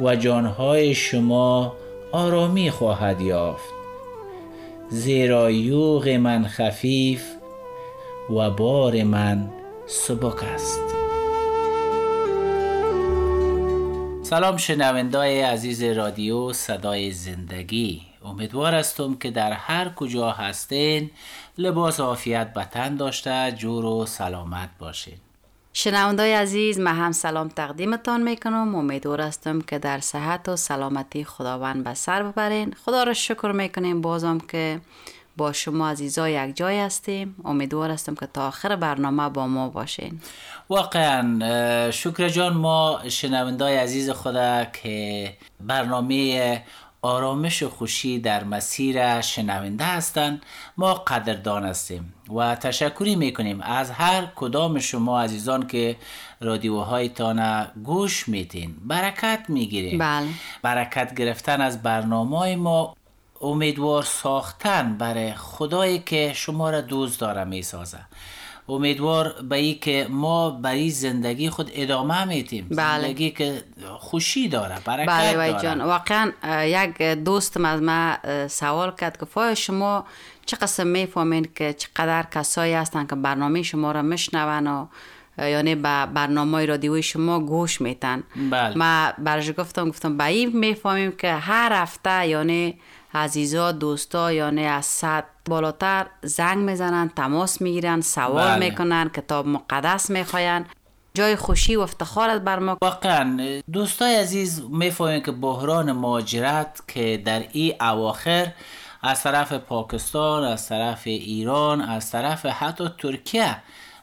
و جانهای شما آرامی خواهد یافت. زیرا یوغ من خفیف و بار من سبک است. سلام شنوندای عزیز رادیو صدای زندگی. امیدوار هستم که در هر کجا هستین لباس عافیت به تن داشته جور و سلامت باشین. شنوندای عزیز من هم سلام تقدیمتان می‌کنم. امیدوار هستم که در صحت و سلامتی خداوند به سر ببرین. خدا را شکر می‌کنیم بازم که با شما عزیزا یک جای هستیم. امیدوار هستم که تا آخر برنامه با ما باشین. واقعا شکر جان ما شنوندای عزیز خدا که برنامه آرامش و خوشی در مسیر شنونده هستند. ما قدردان هستیم و تشکری می‌کنیم از هر کدام شما عزیزان که رادیوهایتان گوش میتین برکت می‌گیریم بله. برکت گرفتن از برنامه ما امیدوار ساختن برای خدایی که شما را دوست داره می‌سازه امیدوار به ای که ما برای زندگی خود ادامه میتیم بله. زندگی که خوشی داره برکت بله داره جان واقعا یک دوستم از ما سوال کرد که فای شما چه قسم می‌فهمین که چقدر کسایی هستن که برنامه شما را میشنون و یعنی به برنامه رادیوی شما گوش میتن بله. ما برش گفتم گفتم به این می‌فهمیم که هر هفته یعنی عزیزا دوستا یعنی از صد بالاتر زنگ می‌زنن تماس می‌گیرن سوال بله. می‌کنن کتاب مقدس می‌خواین. جای خوشی و افتخار بر ما. واقعا دوستای عزیز می‌فهمیم که بحران مهاجرت که در این اواخر از طرف پاکستان از طرف ایران از طرف حتی ترکیه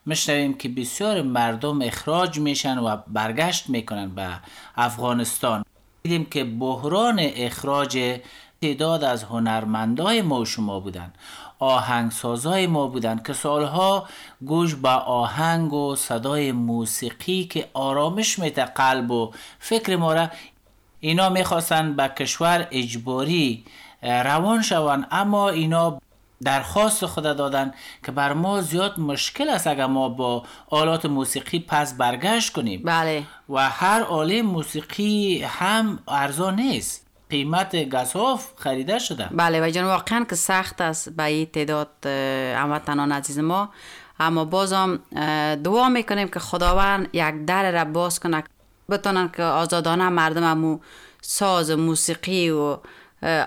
میشنویم که بسیار مردم اخراج میشن و برگشت می‌کنن به افغانستان. دیدیم که بحران اخراج تعداد از هنرمندای ما و شما بودن. آهنگسازای ما بودن که سالها گوش به آهنگ و صدای موسیقی که آرامش میده قلب و فکر ما را اینا می‌خواستن به کشور اجباری روان شوند. اما اینا درخواست خود دادن که بر ما زیاد مشکل است اگر ما با آلات موسیقی پس برگشت کنیم. بله. و هر آله موسیقی هم ارزان نیست. قیمت گساف خریده شده. بله و جان واقعا که سخت است به این تعداد هموطنان عزیز ما. اما بازم دعا می‌کنیم که خداوند یک در را باز کنه. بتونن که آزادانه مردم همو ساز موسیقی و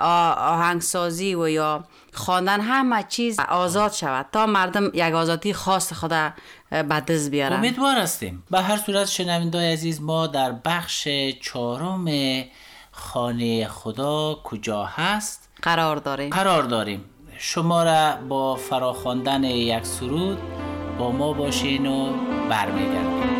آهنگسازی و یا خواندن همه چیز آزاد شود تا مردم یک آزادی خاص خدا به دست بیارن. امیدوار هستیم. به هر صورت شنوندای عزیز ما در بخش چهارم خانه خدا کجا هست؟ قرار داریم. قرار داریم. شما را با فراخواندن یک سرود با ما باشین و برمیگردیم.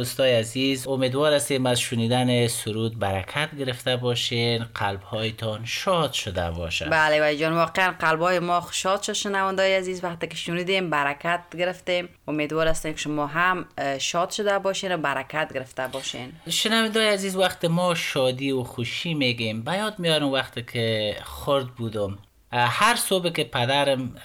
دوستای عزیز امیدوار هستیم از شنیدن سرود برکت گرفته باشین قلب هایتان شاد شده باشه. بله و جان واقعا قلب های ما شاد شد شنوندای عزیز. وقتی که شنیدیم برکت گرفتیم. امیدوار هستیم که شما هم شاد شده باشین و برکت گرفته باشین. شنوندای عزیز وقت ما شادی و خوشی میگیم. بیاد میارم وقتی که خرد بودم. هر صبح که پدرم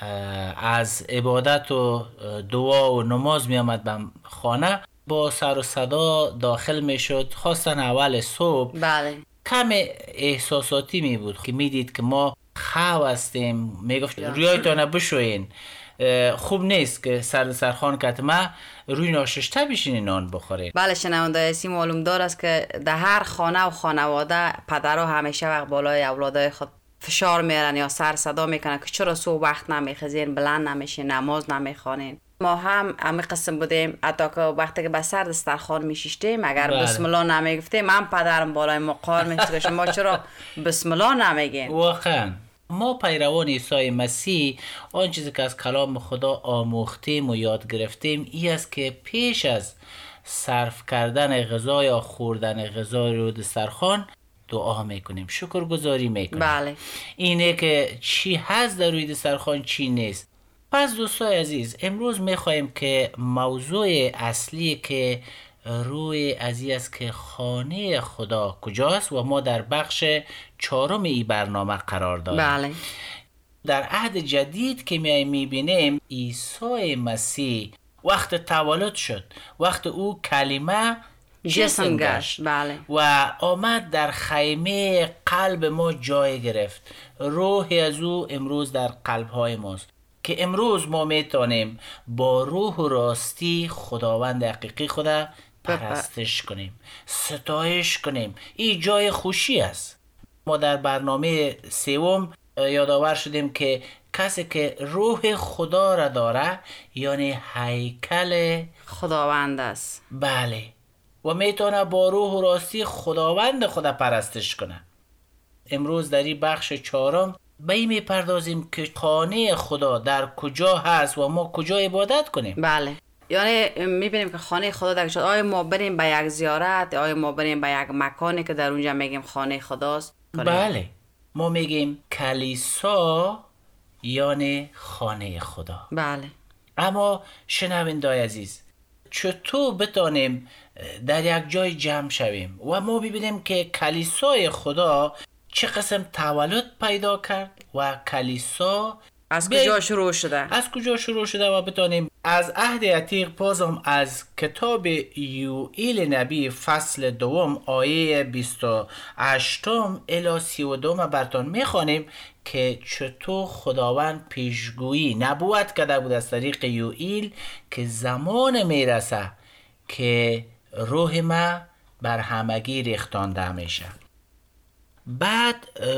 از عبادت و دعا و نماز می آمد به خانه با سر و صدا داخل می شد خواستن اول صبح. بله. کم احساساتی می بود. که می‌دید که ما خو هستیم. می گفت ریایتان بشوین. خوب نیست که سر سرخان ما روی ناششته بشین نان بخورین بله شنونده اسی معلوم دار است که در هر خانه و خانواده پدرها همیشه وقت بالای اولادای خود فشار میارن یا سر صدا می‌کنن که چرا صبح وقت نمیخزین بلند نمیشین نماز نمی‌خوانین. ما هم همه قسم بودیم. حتی که وقتی که به سر دسترخوان میشیشتیم اگر بله. بسم الله نمی‌گفتیم من پدرم بالای مقار میشه ما چرا بسم الله نمیگیم واقعا. ما پیروان عیسی مسیح آن چیزی که از کلام خدا آموختیم و یاد گرفتیم ای است که پیش از صرف کردن غذا یا خوردن غذا رو دسترخوان دعا می‌کنیم. شکر گذاری می‌کنیم. بله. اینه که چی هست در روی دسترخوان چی نیست. پس دوستای عزیز امروز می‌خواهیم که موضوع اصلی که روی ازی است که خانه خدا کجاست و ما در بخش چهارم این برنامه قرار داریم. بله. در عهد جدید که می می‌بینیم عیسی مسیح وقت تولد شد. وقت او کلمه جسم گشت. بله. و آمد در خیمه قلب ما جای گرفت. روح از او امروز در قلب های ماست. که امروز ما می‌تونیم با روح و راستی خداوند حقیقی خدا پرستش کنیم ستایش کنیم. این جای خوشی است. ما در برنامه سوم یادآور شدیم که کسی که روح خدا را داره یعنی هیکل خداوند است. بله. و می‌تونه با روح و راستی خداوند خدا پرستش کنه امروز در این بخش چهارم به این می‌پردازیم که خانه خدا در کجا هست و ما کجا عبادت کنیم؟ بله. یعنی می‌بینیم که خانه خدا در کجا. آیا ما بریم به یک زیارت؟ آیا ما بریم به یک مکانی که در اونجا میگیم خانه خداست؟ بله. ما میگیم کلیسا یعنی خانه خدا. بله. اما شنوندای عزیز چطور بتانیم در یک جای جمع شویم و ما ببینیم که کلیسای خدا چه قسم تولد پیدا کرد و کلیسا از کجا شروع شده؟ از کجا شروع شده و بتانیم از عهد عتیق بازم از کتاب یوئیل نبی فصل دوم آیه 28 الی 32 برتان می‌خوانیم که چطور خداوند پیشگویی نبوت کرده بود از طریق یوئیل که زمان می‌رسه که روح ما بر همگی ریختانده میشه. بعد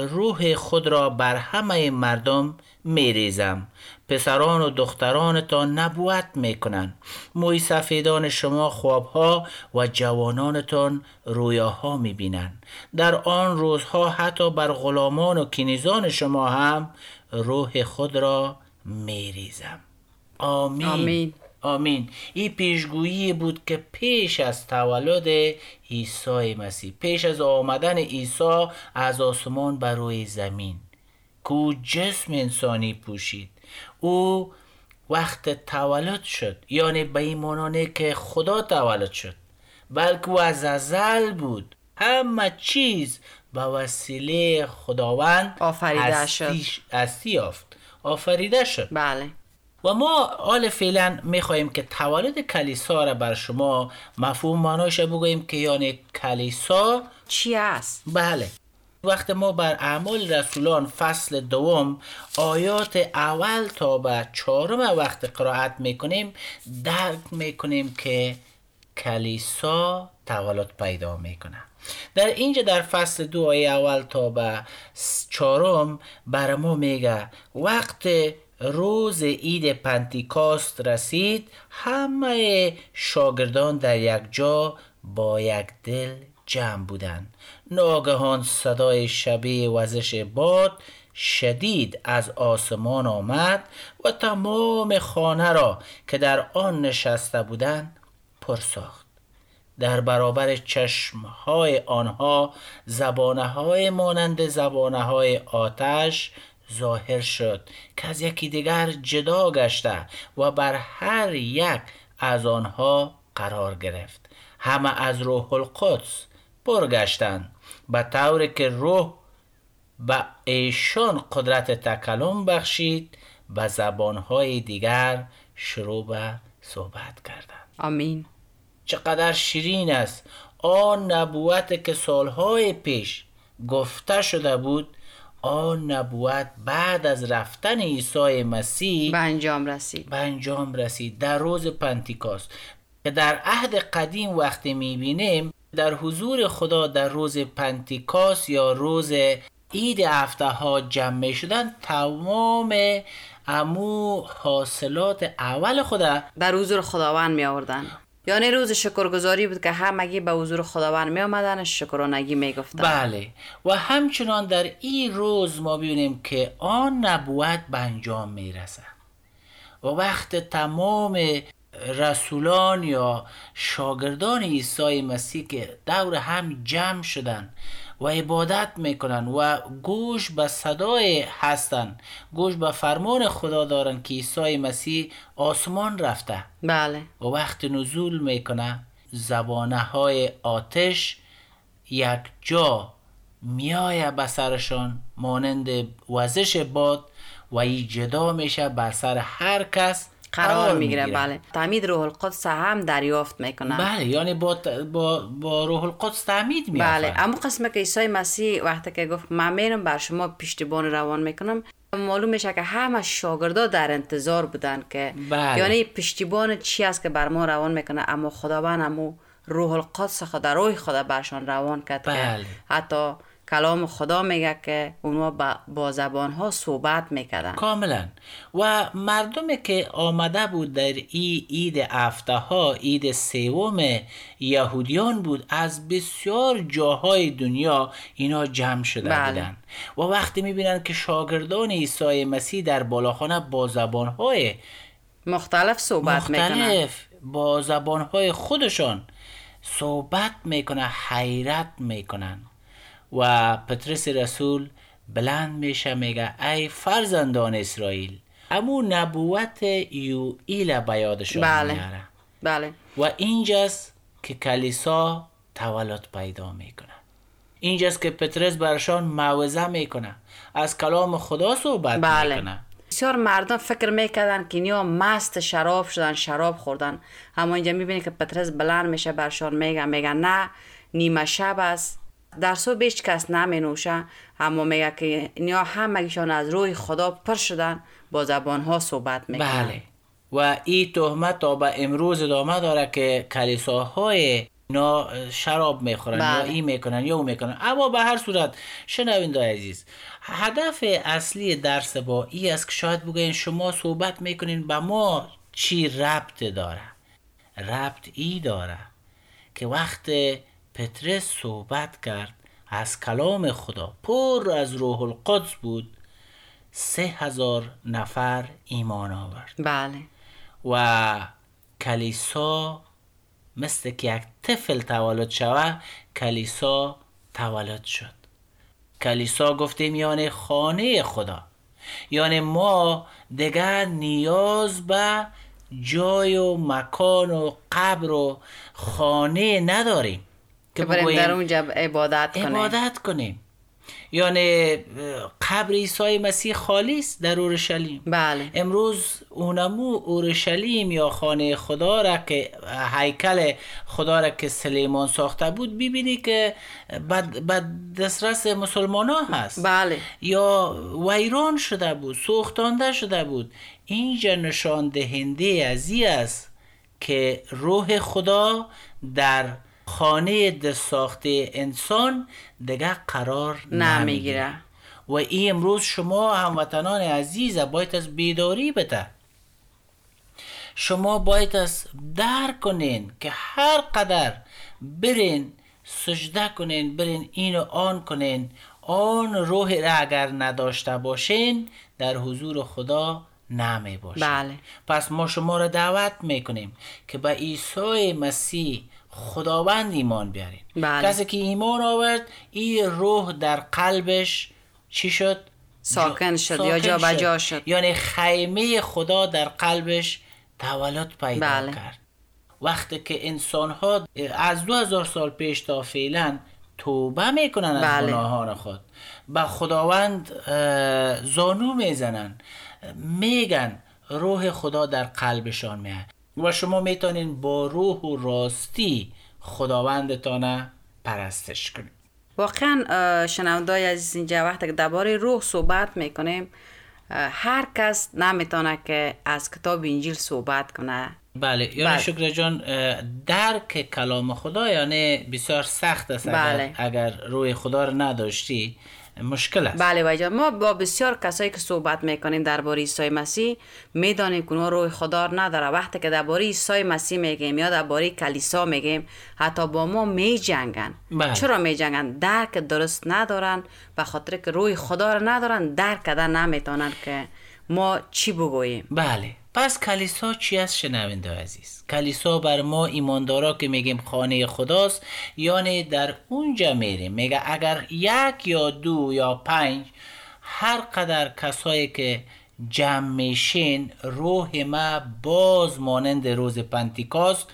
روح خود را بر همه مردم میریزم. پسران و دخترانتان نبوت می‌کنن موی سفیدان شما خوابها و جوانانتان رویاها می‌بینن در آن روزها حتی بر غلامان و کنیزان شما هم روح خود را میریزم. آمین. آمین. آمین. این پیشگویی بود که پیش از تولد عیسی مسیح پیش از آمدن عیسی از آسمان بر روی زمین که او جسم انسانی پوشید. او وقت تولد شد یعنی به این مانانه که خدا تولد شد بلکه او از ازل بود. همه چیز به وسیله خداوند آفریده شد. هستی یافت. آفریده شد. بله. و ما حال فعلا می‌خواهیم که تولد کلیسا را بر شما مفهوم معناش بگوییم که یعنی کلیسا چی است؟ بله وقت ما بر اعمال رسولان فصل دوم آیات اول تا به چهارم وقت قرائت می‌کنیم درک می‌کنیم که کلیسا تولد پیدا می‌کنه در اینجا در فصل دو آیه اول تا به چهارم بر ما میگه وقت روز عید پنتیکاست رسید همه شاگردان در یک جا با یک دل جمع بودند. ناگهان صدای شبیه وزش باد شدید از آسمان آمد و تمام خانه را که در آن نشسته بودند پر ساخت. در برابر چشمهای آنها زبانه های مانند زبانه های آتش ظاهر شد که از یکی دیگر جدا گشته و بر هر یک از آنها قرار گرفت. همه از روح القدس برگشتند. به طوری که روح به ایشان قدرت تکلم بخشید به زبانهای دیگر شروع به صحبت کردند. آمین. چقدر شیرین است. آن نبوت که سالهای پیش گفته شده بود آن نبوت بعد از رفتن عیسی مسیح به انجام رسید. به انجام رسید در روز پنتیکاست. که در عهد قدیم وقتی می‌بینیم در حضور خدا در روز پنتیکاس یا روز عید هفته ها جمع شدن تمام امو حاصلات اول خدا در حضور خداوند می آوردن یعنی روز شکرگزاری بود که همگی به حضور خداوند می آمدن شکرانگی می گفتن بله. و همچنان در این روز ما ببینیم که آن نبوت به انجام می‌رسه و وقت تمام رسولان یا شاگردان عیسی مسیح که دور هم جمع شدن و عبادت می‌کنن و گوش به صدای هستن. گوش به فرمان خدا دارن که عیسی مسیح آسمان رفته. بله. و وقت نزول می‌کنه زبانه های آتش یک جا میایه به سرشان مانند وزش باد و این جدا میشه بر سر هر کس قرار می‌گیره بله. تعمید روح القدس هم دریافت می‌کنن. بله یعنی با, با, با روح القدس تعمید میافن بله. اما قسم که عیسی مسیح وقتی که گفت من میرم بر شما پشتیبان روان می‌کنم معلوم میشه که همه شاگردا در انتظار بودن که بله. یعنی پشتیبان چی است که بر ما روان می‌کنه اما خداوند امو روح القدس خدا روح خدا برشان روان کرد بله. که حتی کلام خدا میگه که اونها با, با زبان ها صحبت می‌کردن. کاملا. و مردمی که آمده بود در ای عید هفته ها عید سوم یهودیان بود از بسیار جاهای دنیا اینا جمع شده بله. بودن. و وقتی می‌بینن که شاگردان عیسی مسیح در بالاخانه با زبان های مختلف صحبت می‌کنن. مختلف با زبان های خودشان صحبت می‌کنه حیرت می‌کنن. و پترس رسول بلند میشه میگه ای فرزندان اسرائیل امو نبوت یوئیل به یادشان بله. میاره. بله. و اینجاست که کلیسا تولد پیدا می‌کنه اینجاست که پترس برشان موعظه می‌کنه از کلام خدا صحبت بله. می‌کنه بسیار مردم فکر می‌کردن که اینیا مست شراب شدن شراب خوردن. اما اینجا می‌بینی که پترس بلند میشه برشان میگه میگه نه نیمه شب است. در صبح هیچ کس نمی نوشه اما میگه که اینیا همگیشان از روی خدا پر شدن. با زبان ها صحبت می‌کنن. بله. و این تهمت تا به امروز ادامه داره که کلیساهای اینا شراب می‌خورن یا بله. این می‌کنن یا اون می‌کنن. اما به هر صورت شنوینده عزیز هدف اصلی درس با ای است که شاید بگوین شما صحبت می‌کنین به ما چی ربط داره؟ ربط ای داره که وقت پترس صحبت کرد. از کلام خدا. پر از روح القدس بود. سه هزار نفر ایمان آورد. بله. و کلیسا مثل که یک طفل تولد شوه کلیسا تولد شد. کلیسا گفتیم یعنی خانه خدا. یعنی ما دیگر نیاز به جای و مکان و قبر و خانه نداریم. که بریم در اونجا عبادت کنیم. عبادت کنیم. یعنی قبر عیسی مسیح خالی است در اورشلیم. بله. امروز اونمو اورشلیم یا خانه خدا را که هیکل خدا را که سلیمان ساخته بود ببینی که بد, بد دسترس مسلمان ها هست. بله. یا ویران شده بود سوختانده شده بود. اینجا نشان دهنده از این است که روح خدا در خانه دست ساخته انسان دیگه قرار نمی‌گیره. و این امروز شما هموطنان عزیز باید از بیداری بده. شما باید از درک کنین که هر قدر برین سجده کنین برین این و آن کنین. آن روح را اگر نداشته باشین در حضور خدا نمی باشین بله. پس ما شما را دعوت می‌کنیم که به عیسی مسیح خداوند ایمان بیارین بله. کسی که ایمان آورد این روح در قلبش چی شد ساکن شد یا ساکن جابجا شد. یعنی خیمه خدا در قلبش تولد پیدا بله. کرد وقتی که انسان ها از دو هزار سال پیش تا فعلا توبه می‌کنن از بله. گناهان خود به خداوند زانو می‌زنن میگن روح خدا در قلبشان میاد و شما می‌تونین با روح و راستی خداوندتان پرستش کنید واقعا شنوندای عزیز اینجا وقتی که درباره روح صحبت می‌کنیم هر کس نمی‌تونه که از کتاب انجیل صحبت کنه بله یعنی بله. شکر جان درک کلام خدا یعنی بسیار سخت است بله. اگر روی خدا رو نداشتی مشکل است. بله جان. ما با بسیار کسایی که صحبت می‌کنیم درباره عیسی مسیح می‌دانیم که اونها روح خدا نداره وقتی که درباره عیسی مسیح میگیم یا درباره کلیسا میگیم حتی با ما میجنگن. بله. چرا میجنگن؟ درک درست ندارن به خاطر که روح خدا رو ندارن درک کردن نمی‌تونن که ما چی بگوییم. بله. پس کلیسا چی است شنونده عزیز؟ کلیسا بر ما ایماندارا که میگیم خانه خداست یعنی در اونجا میریم. میگه اگر یک یا دو یا پنج هر قدر کسایی که جمع میشین روح ما باز مانند روز پنتیکاست.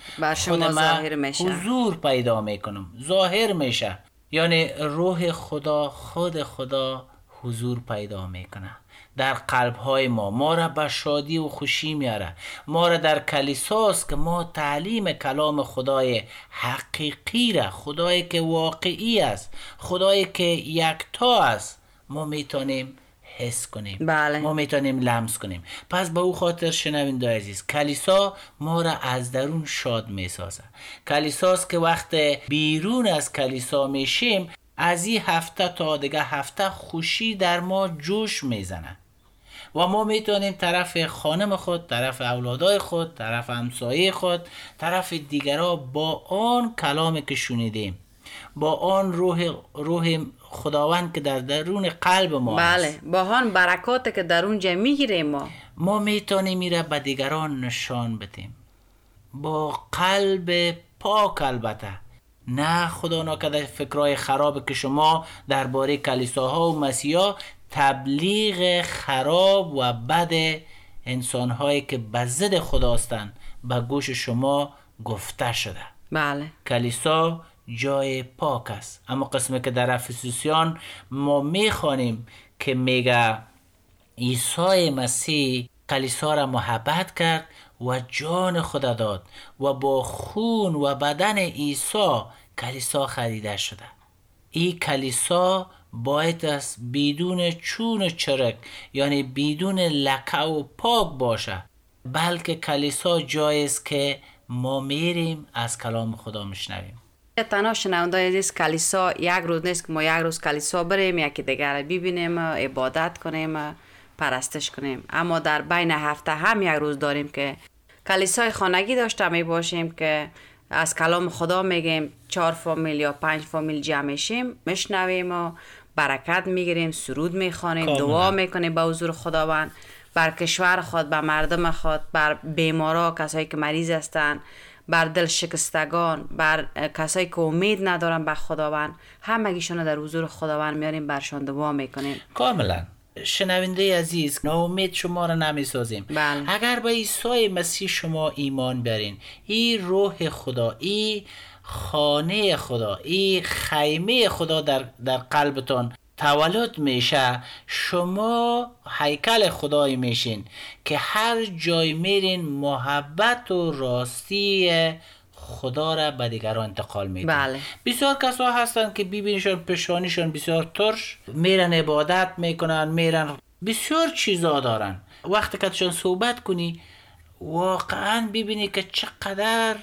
خود ما. حضور پیدا می‌کنم. ظاهر میشه. یعنی روح خدا خود خدا حضور پیدا می‌کنه. در قلب های ما. ما را به شادی و خوشی میاره. ما را در کلیساست که ما تعلیم کلام خدای حقیقی را خدایی که واقعی است خدایی که یکتا است ما می‌تونیم حس کنیم. بله. ما می‌تونیم لمس کنیم. پس به او خاطر شنوینده عزیز کلیسا ما را از درون شاد می‌سازه. کلیساست که وقت بیرون از کلیسا میشیم از این هفته تا دیگه هفته خوشی در ما جوش می‌زنه. و ما می‌تونیم طرف خانم خود طرف اولادای خود طرف همسایه خود طرف دیگرا با آن کلامی که شنیدیم با آن روح روح خداوند که در درون قلب ما است بله با هان برکات که در اونجا می‌گیریم ما. ما می‌تونیم میره به دیگران نشان بدیم. با قلب پاک البته. نه خدا نکرده فکرهای خراب که شما درباره کلیساها و مسیحا تبلیغ خراب و بد انسانهایی که به ضد خداستند به گوش شما گفته شده. بله. کلیسا جای پاک است. اما قسمی که در افسوسیان ما می‌خوانیم که میگه عیسی مسیح کلیسا را محبت کرد و جان خدا داد و با خون و بدن عیسی کلیسا خریده شده. این کلیسا باید است بدون چون و چرک یعنی بدون لکه و پاک باشه. بلکه کلیسا جایی است که ما میریم از کلام خدا میشنویم. تنها شنونده عزیز کلیسا یک روز نیست که ما یک روز کلیسا بریم یکی دیگر ببینیم عبادت کنیم پرستش کنیم. اما در بین هفته هم یک روز داریم که کلیسای خانگی داشته می باشیم که از کلام خدا میگیم چهار فامیل یا پنج فامیل جمع میشیم میشنویم و برکت می‌گیریم سرود می‌خوانیم. دعا می‌کنیم به حضور خداوند. بر کشور خود بر مردم خود بر بیمارا کسایی که مریض هستند بر دل شکستگان بر کسایی که امید ندارن به خداوند. همگیشون رو در حضور خداوند میاریم برشان دعا می‌کنیم. کاملا. شنونده عزیز ناامید شما را نمی‌سازیم. بله. اگر به عیسی مسیح شما ایمان برین این روح خدا این خانه خدا این خیمه خدا در, در قلبتان تولد میشه. شما هیکل خدای میشین که هر جای میرین محبت و راستی خدا را به دیگران انتقال میدین. بله. بسیار کسا هستن که ببینیشون پشانیشون بسیار ترش میرن عبادت می‌کنن میرن بسیار چیزا دارن. وقتی که صحبت کنی واقعا ببینی که چقدر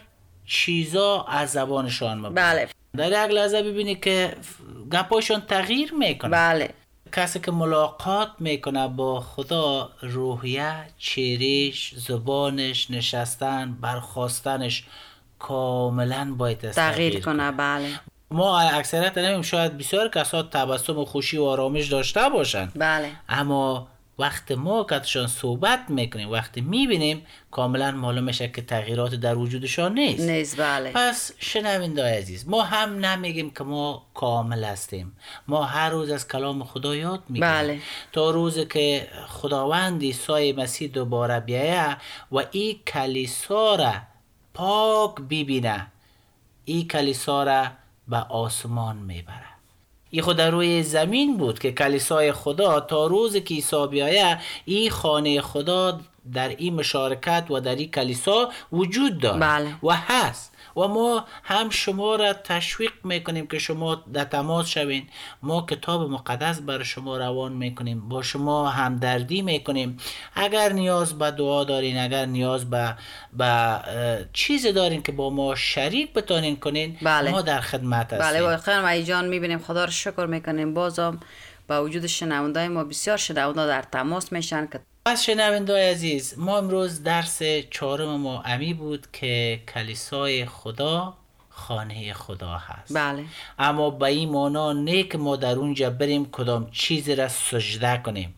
چیزا از زبانشان مبارد بله. در یک لحظه ببینی که گپاشون تغییر می‌کنه. بله. کسی که ملاقات می‌کنه با خدا روحیه چیریش زبانش نشستن برخواستنش کاملا باید تغییر کنه بله. ما اکثریت نمیم شاید بسیار کسا تبسم و خوشی و آرامش داشته باشند بله. اما وقت ما که صحبت می‌کنیم وقتی می‌بینیم کاملا معلوم میشه که تغییرات در وجودشان نیست. نیست بله. پس شنونده عزیز ما هم نمیگیم که ما کامل هستیم. ما هر روز از کلام خدا یاد میگیم بله. تا روز که خداوند عیسی مسیح دوباره بیایه و این کلیسا را پاک ببینه این کلیسا را به آسمان می‌بره ای خود در روی زمین بود که کلیسای خدا تا روز که عیسی بیایه این خانه خدا در این مشارکت و در این کلیسا وجود دارد بله. و هست. و ما هم شما را تشویق می‌کنیم که شما در تماس شوین. ما کتاب مقدس بر شما روان می‌کنیم. با شما همدردی می‌کنیم. اگر نیاز به دعا دارین اگر نیاز به به چیز دارین که با ما شریک بتانین کنین بله. ما در خدمت هستیم. بله واقعا ای جان می‌بینیم. خدا رو شکر می‌کنیم. بازم با وجود شنونده ما بسیار شنونده در تماس میشن که پس شنونده عزیز ما امروز درس چهارم ما امی بود که کلیسای خدا خانه خدا هست. بله. اما به این معنا نه که ما در اونجا بریم کدام چیزی را سجده کنیم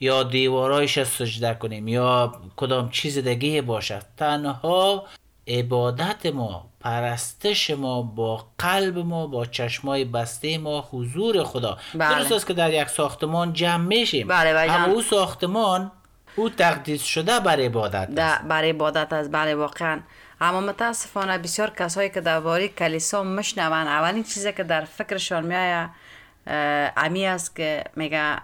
یا دیوارایش سجده کنیم یا کدام چیز دیگه باشد تنها عبادت ما پرستش ما با قلب ما با چشمای بسته ما حضور خدا. بله. درست است که در یک ساختمان جمع میشیم. بله، بله. اما او ساختمان او تقدیس شده بر عبادت است. برای عبادت از بله واقعا. اما متاسفانه بسیار کسایی که درباره کلیسا مشنون اولین چیزی که در فکرشان میآید امی است که میگه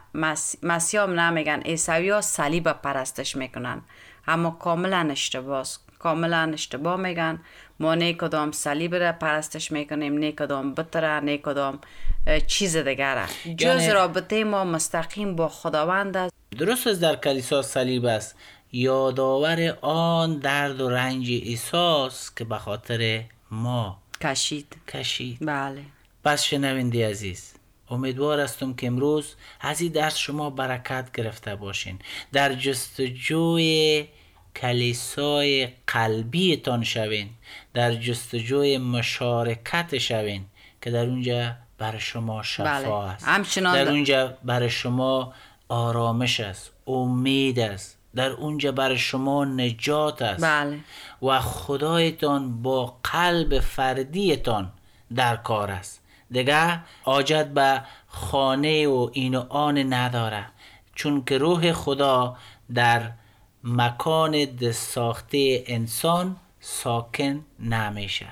مسیام نه میگن عیسوی ها صلیب پرستش می‌کنن اما کاملا اشتباه کاملا اشتباه میگن. ما نه کدام صلیب را پرستش می‌کنیم نه کدام بتره نه کدام چیز دیگر جز یعنی رابطه ما مستقیم با خداوند است. درست است در کلیسا صلیب است. یادآور آن درد و رنج عیسی که به خاطر ما کشید. کشید. بله. پس شنونده عزیز امیدوار هستم که امروز از این درس شما برکت گرفته باشین. در جستجوی کلیسای قلبیتان شوین. در جستجوی مشارکت شوین که در اونجا برای شما شفا بله. است. در اونجا برای شما آرامش است امید است. در اونجا برای شما نجات است. بله. و خدایتان با قلب فردیتان در کار است. دیگه آجت به خانه و این و آن نداره. چون که روح خدا در مکان ساخته انسان ساکن نمیشه.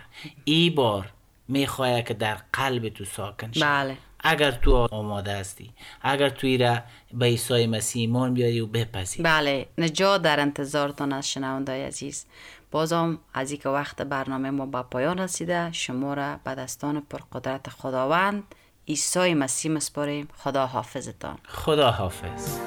ای بار می‌خواه که در قلب تو ساکن شه بله. اگر تو آماده هستی اگر توی را به عیسی مسیح ایمان بیاری و بپذیری. بله نجات در انتظارتان از شنونده عزیز. بازم از که وقت برنامه ما به پایان رسیده شما را به دستان پرقدرت خداوند عیسی مسیح مسپاریم. خدا حافظتان خدا حافظ